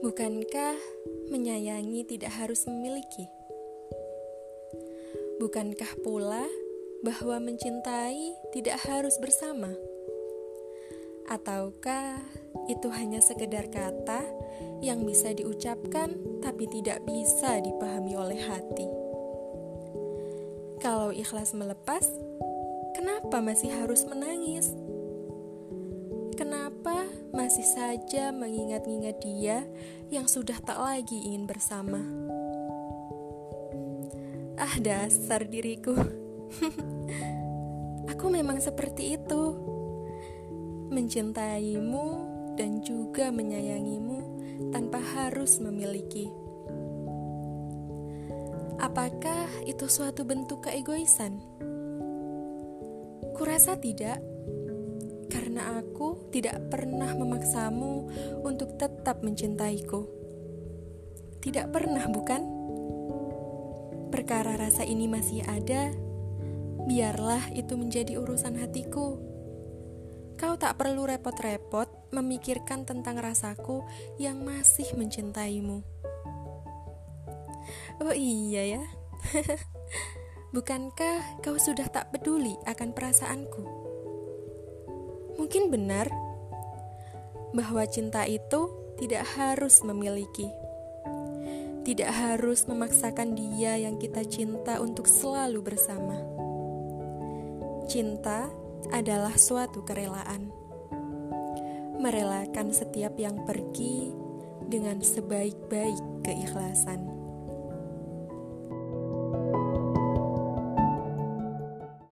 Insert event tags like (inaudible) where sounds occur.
Bukankah menyayangi tidak harus memiliki? Bukankah pula bahwa mencintai tidak harus bersama? Ataukah itu hanya sekedar kata yang bisa diucapkan tapi tidak bisa dipahami oleh hati? Kalau ikhlas melepas, kenapa masih harus menangis? Masih saja mengingat-ingat dia yang sudah tak lagi ingin bersama? Ah, dasar diriku. (laughs) Aku memang seperti itu. Mencintaimu dan juga menyayangimu tanpa harus memiliki. Apakah itu suatu bentuk keegoisan? Kurasa tidak karena aku tidak pernah memaksamu untuk tetap mencintaiku. Tidak pernah, bukan? Perkara rasa ini masih ada, biarlah itu menjadi urusan hatiku. Kau tak perlu repot-repot memikirkan tentang rasaku yang masih mencintaimu. Oh iya ya, (laughs) bukankah kau sudah tak peduli akan perasaanku? Mungkin benar bahwa cinta itu tidak harus memiliki, tidak harus memaksakan dia yang kita cinta untuk selalu bersama. Cinta adalah suatu kerelaan, merelakan setiap yang pergi dengan sebaik-baik keikhlasan.